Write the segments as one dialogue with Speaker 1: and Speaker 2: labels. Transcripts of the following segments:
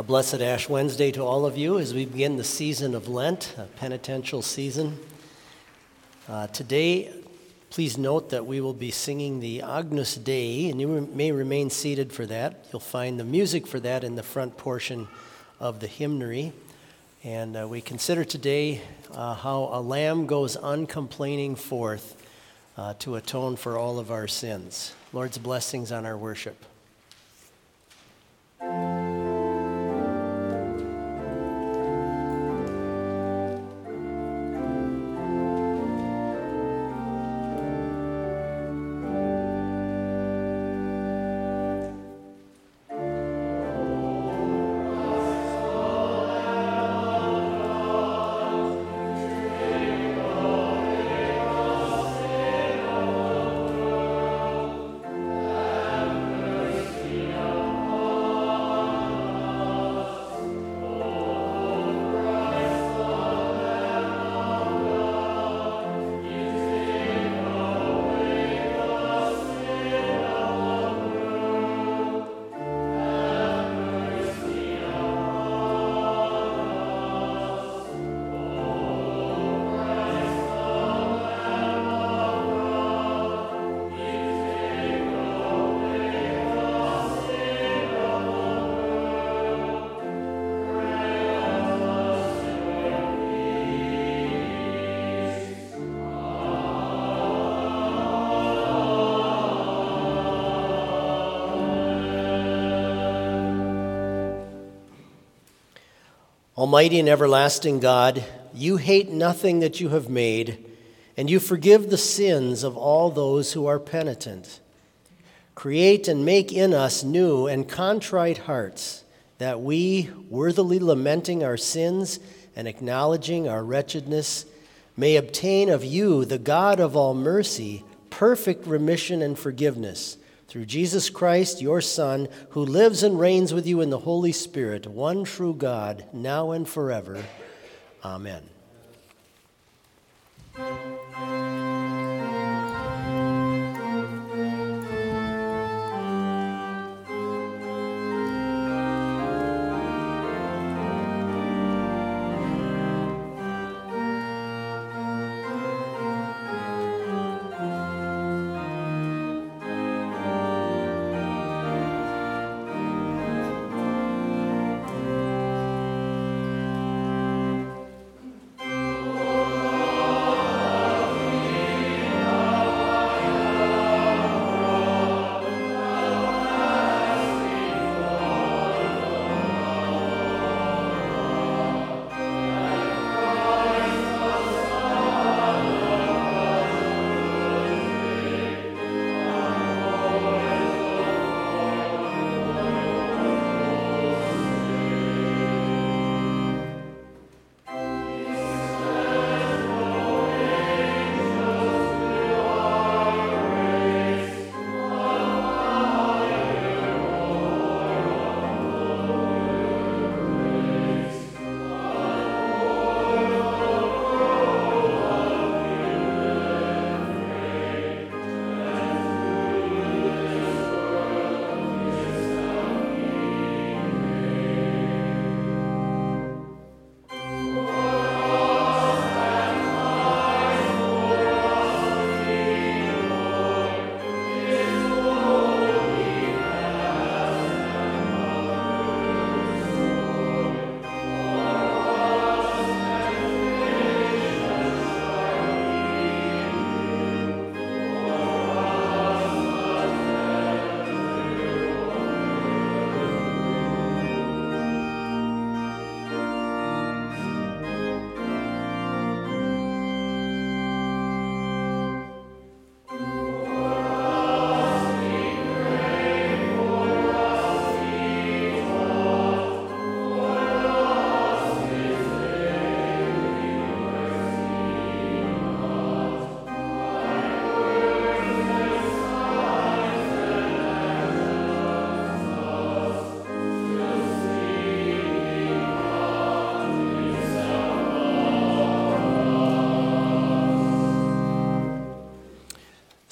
Speaker 1: A blessed Ash Wednesday to all of you as we begin the season of Lent, a penitential season. Uh, today, please note that we will be singing the Agnus Dei, and you may remain seated for that. You'll find the music for that in the front portion of the hymnary. And uh, we consider today uh, how a lamb goes uncomplaining forth uh, to atone for all of our sins. Lord's blessings on our worship. Almighty and everlasting God, you hate nothing that you have made, and you forgive the sins of all those who are penitent. Create and make in us new and contrite hearts, that we, worthily lamenting our sins and acknowledging our wretchedness, may obtain of you, the God of all mercy, perfect remission and forgiveness through Jesus Christ, your Son, who lives and reigns with you in the Holy Spirit, one true God, now and forever. Amen.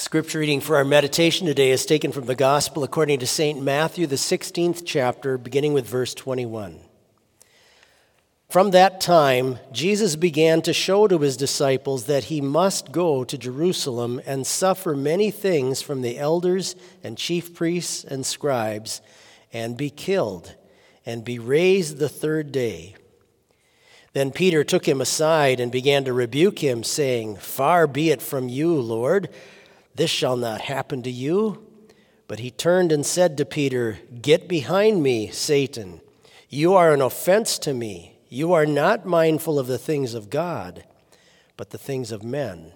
Speaker 1: Scripture reading for our meditation today is taken from the Gospel according to St. Matthew, the 16th chapter, beginning with verse 21. From that time, Jesus began to show to his disciples that he must go to Jerusalem and suffer many things from the elders and chief priests and scribes, and be killed, and be raised the third day. Then Peter took him aside and began to rebuke him, saying, Far be it from you, Lord. This shall not happen to you. But he turned and said to Peter, Get behind me, Satan. You are an offense to me. You are not mindful of the things of God, but the things of men.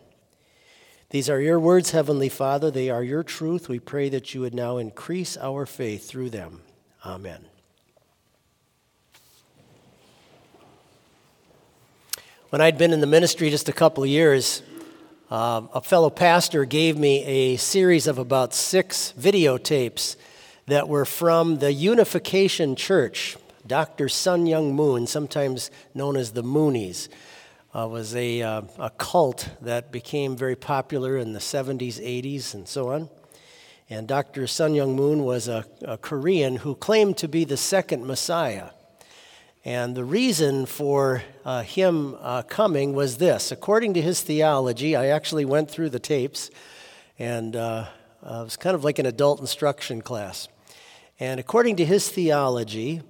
Speaker 1: These are your words, Heavenly Father. They are your truth. We pray that you would now increase our faith through them. Amen. When I'd been in the ministry just a couple of years, um, a fellow pastor gave me a series of about six videotapes that were from the Unification Church. Dr. Sun Myung Moon, sometimes known as the Moonies, uh, was a, uh, a cult that became very popular in the 70s, 80s, and so on. And Dr. Sun Myung Moon was a, a Korean who claimed to be the second Messiah. And the reason for uh, him uh, coming was this. According to his theology, I actually went through the tapes, and uh, uh, it was kind of like an adult instruction class. And according to his theology,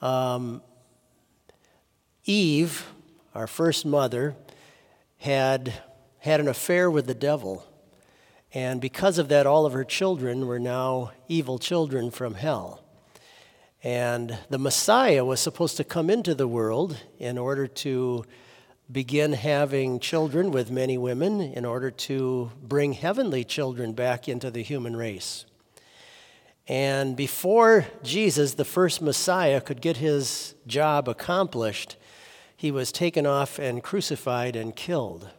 Speaker 1: um, Eve, our first mother, had had an affair with the devil. And because of that, all of her children were now evil children from hell. And the Messiah was supposed to come into the world in order to begin having children with many women, in order to bring heavenly children back into the human race. And before Jesus, the first Messiah, could get his job accomplished, he was taken off and crucified and killed.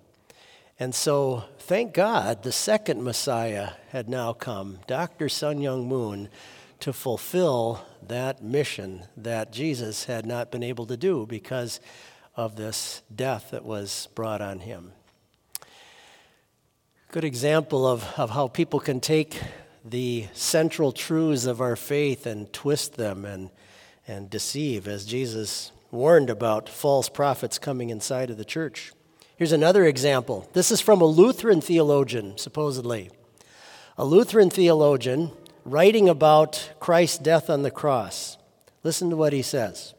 Speaker 1: And so, thank God, the second Messiah had now come, Dr. Sun Myung Moon, to fulfill that mission that Jesus had not been able to do because of this death that was brought on him. Good example of, of how people can take the central truths of our faith and twist them and, and deceive, as Jesus warned about false prophets coming inside of the church. Here's another example. This is from a Lutheran theologian, supposedly. A Lutheran theologian writing about Christ's death on the cross. Listen to what he says.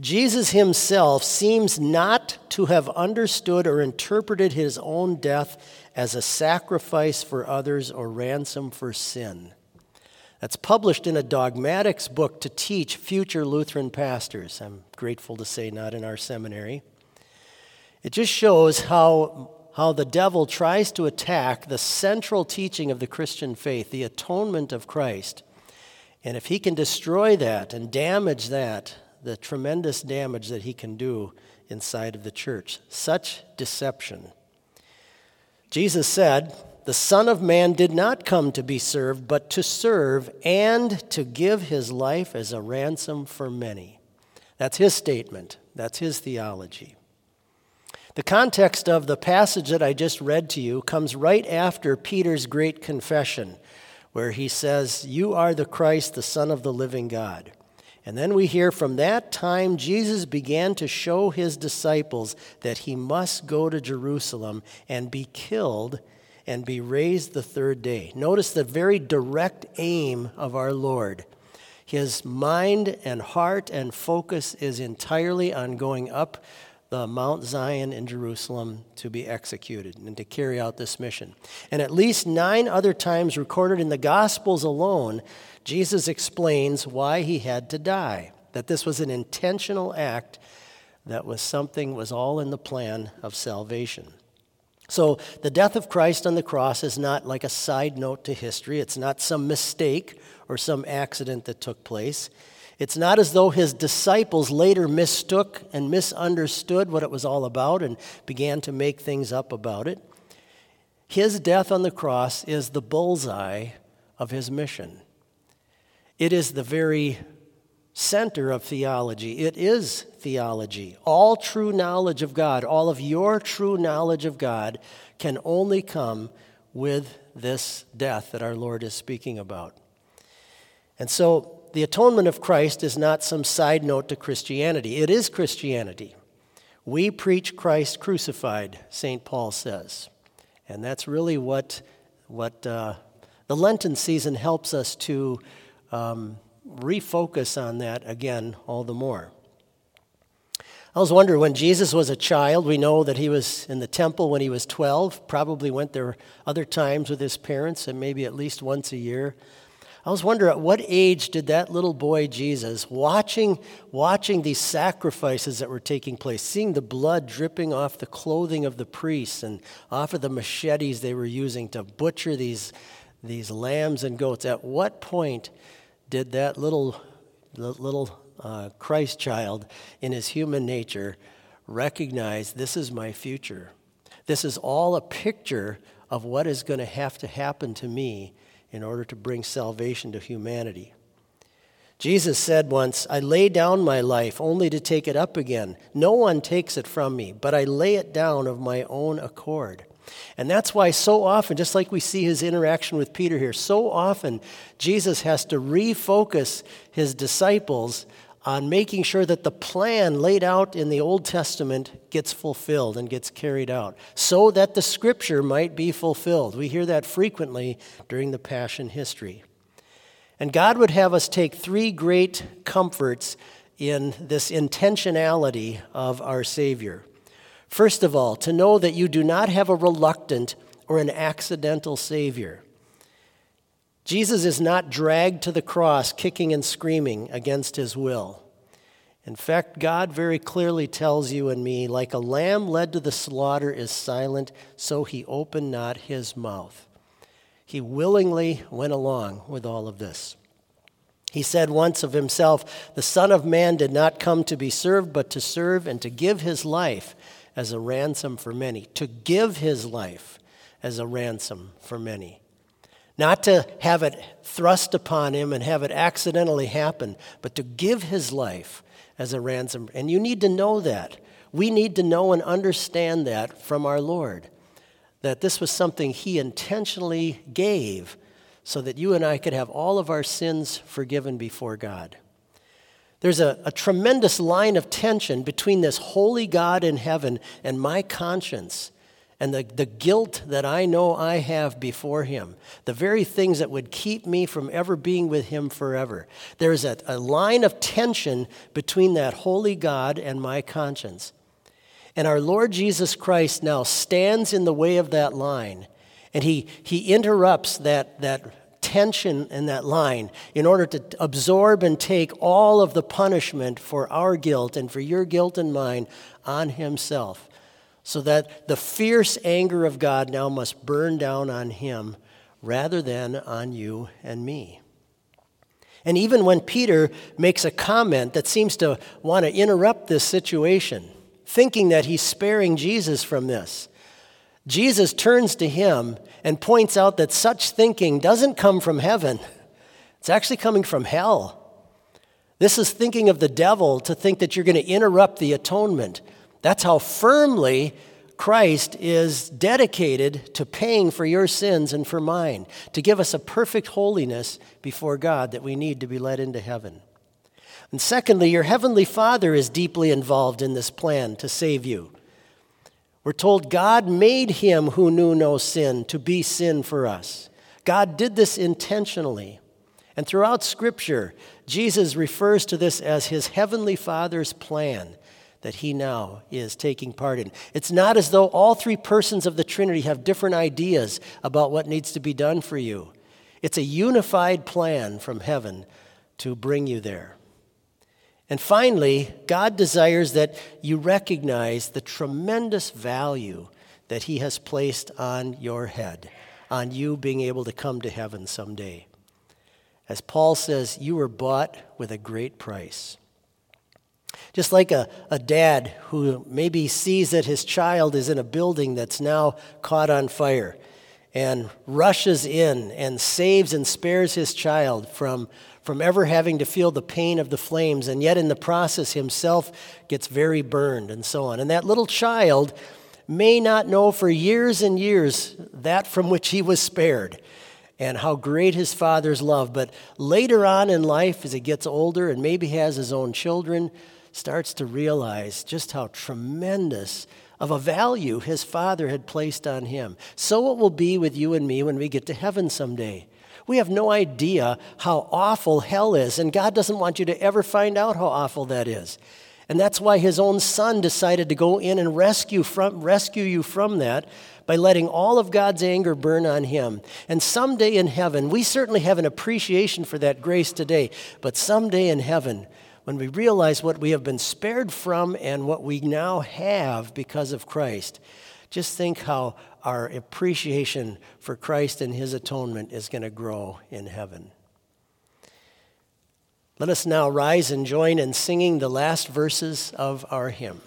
Speaker 1: Jesus himself seems not to have understood or interpreted his own death as a sacrifice for others or ransom for sin. That's published in a dogmatics book to teach future Lutheran pastors. I'm grateful to say, not in our seminary. It just shows how how the devil tries to attack the central teaching of the Christian faith, the atonement of Christ. And if he can destroy that and damage that, the tremendous damage that he can do inside of the church. Such deception. Jesus said, The Son of Man did not come to be served, but to serve and to give his life as a ransom for many. That's his statement, that's his theology. The context of the passage that I just read to you comes right after Peter's great confession, where he says, You are the Christ, the Son of the living God. And then we hear from that time Jesus began to show his disciples that he must go to Jerusalem and be killed and be raised the third day. Notice the very direct aim of our Lord. His mind and heart and focus is entirely on going up the Mount Zion in Jerusalem to be executed and to carry out this mission. And at least nine other times recorded in the Gospels alone, Jesus explains why he had to die, that this was an intentional act, that was something was all in the plan of salvation. So the death of Christ on the cross is not like a side note to history. It's not some mistake or some accident that took place. It's not as though his disciples later mistook and misunderstood what it was all about and began to make things up about it. His death on the cross is the bullseye of his mission. It is the very center of theology. It is theology. All true knowledge of God, all of your true knowledge of God, can only come with this death that our Lord is speaking about. And so the atonement of Christ is not some side note to Christianity, it is Christianity. We preach Christ crucified, St. Paul says. And that's really what, what uh, the Lenten season helps us to um, refocus on that again all the more. I was wondering when Jesus was a child, we know that he was in the temple when he was 12, probably went there other times with his parents, and maybe at least once a year. I was wondering at what age did that little boy Jesus, watching, watching these sacrifices that were taking place, seeing the blood dripping off the clothing of the priests and off of the machetes they were using to butcher these, these lambs and goats, at what point did that little, little uh, Christ child in his human nature recognize this is my future. This is all a picture of what is going to have to happen to me in order to bring salvation to humanity. Jesus said once, I lay down my life only to take it up again. No one takes it from me, but I lay it down of my own accord. And that's why so often, just like we see his interaction with Peter here, so often Jesus has to refocus his disciples on making sure that the plan laid out in the Old Testament gets fulfilled and gets carried out so that the scripture might be fulfilled. We hear that frequently during the Passion history. And God would have us take three great comforts in this intentionality of our Savior. First of all, to know that you do not have a reluctant or an accidental Savior. Jesus is not dragged to the cross kicking and screaming against his will. In fact, God very clearly tells you and me, like a lamb led to the slaughter is silent, so he opened not his mouth. He willingly went along with all of this. He said once of himself, The Son of Man did not come to be served, but to serve and to give his life as a ransom for many. To give his life as a ransom for many. Not to have it thrust upon him and have it accidentally happen, but to give his life as a ransom. And you need to know that. We need to know and understand that from our Lord. That this was something he intentionally gave so that you and I could have all of our sins forgiven before God. There's a, a, tremendous line of tension between this holy God in heaven and my conscience and the, the guilt that I know I have before Him, the very things that would keep me from ever being with Him forever. There's a, a line of tension between that holy God and my conscience. And our Lord Jesus Christ now stands in the way of that line, and He, he interrupts that, that tension in that line in order to absorb and take all of the punishment for our guilt and for your guilt and mine on Himself so that the fierce anger of God now must burn down on him rather than on you and me. And even when Peter makes a comment that seems to want to interrupt this situation, thinking that he's sparing Jesus from this, Jesus turns to him and points out that such thinking doesn't come from heaven, it's actually coming from hell. This is thinking of the devil to think that you're going to interrupt the atonement that's how firmly Christ is dedicated to paying for your sins and for mine, to give us a perfect holiness before God that we need to be led into heaven. And secondly, your heavenly Father is deeply involved in this plan to save you. We're told God made him who knew no sin to be sin for us. God did this intentionally. And throughout Scripture, Jesus refers to this as his heavenly Father's plan that he now is taking part in. It's not as though all three persons of the Trinity have different ideas about what needs to be done for you. It's a unified plan from heaven to bring you there. And finally, God desires that you recognize the tremendous value that He has placed on your head, on you being able to come to heaven someday. As Paul says, you were bought with a great price. Just like a, a dad who maybe sees that his child is in a building that's now caught on fire and rushes in and saves and spares his child from, from ever having to feel the pain of the flames, and yet in the process himself gets very burned and so on. And that little child may not know for years and years that from which he was spared and how great his father's love. But later on in life, as he gets older and maybe has his own children, starts to realize just how tremendous of a value his father had placed on him. So it will be with you and me when we get to heaven someday. We have no idea how awful hell is, and God doesn't want you to ever find out how awful that is. And that's why his own son decided to go in and rescue, from, rescue you from that by letting all of God's anger burn on him. And someday in heaven, we certainly have an appreciation for that grace today, but someday in heaven, when we realize what we have been spared from and what we now have because of Christ, just think how our appreciation for Christ and his atonement is going to grow in heaven. Let us now rise and join in singing the last verses of our hymn.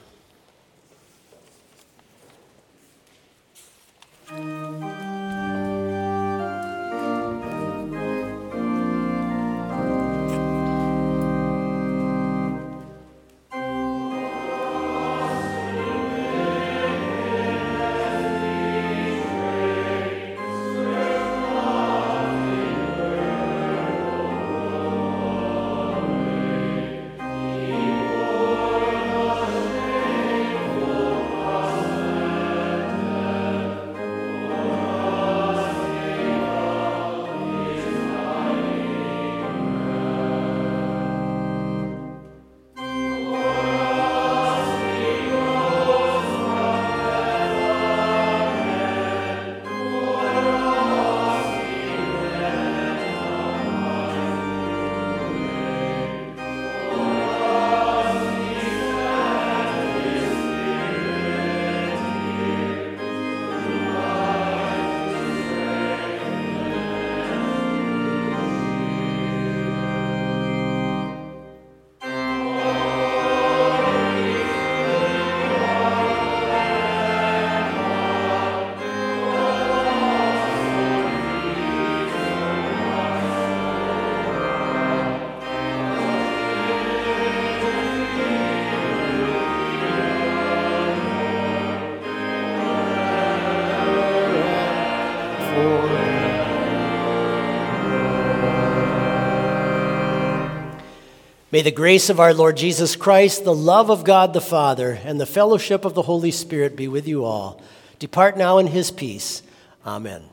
Speaker 1: May the grace of our Lord Jesus Christ, the love of God the Father, and the fellowship of the Holy Spirit be with you all. Depart now in his peace. Amen.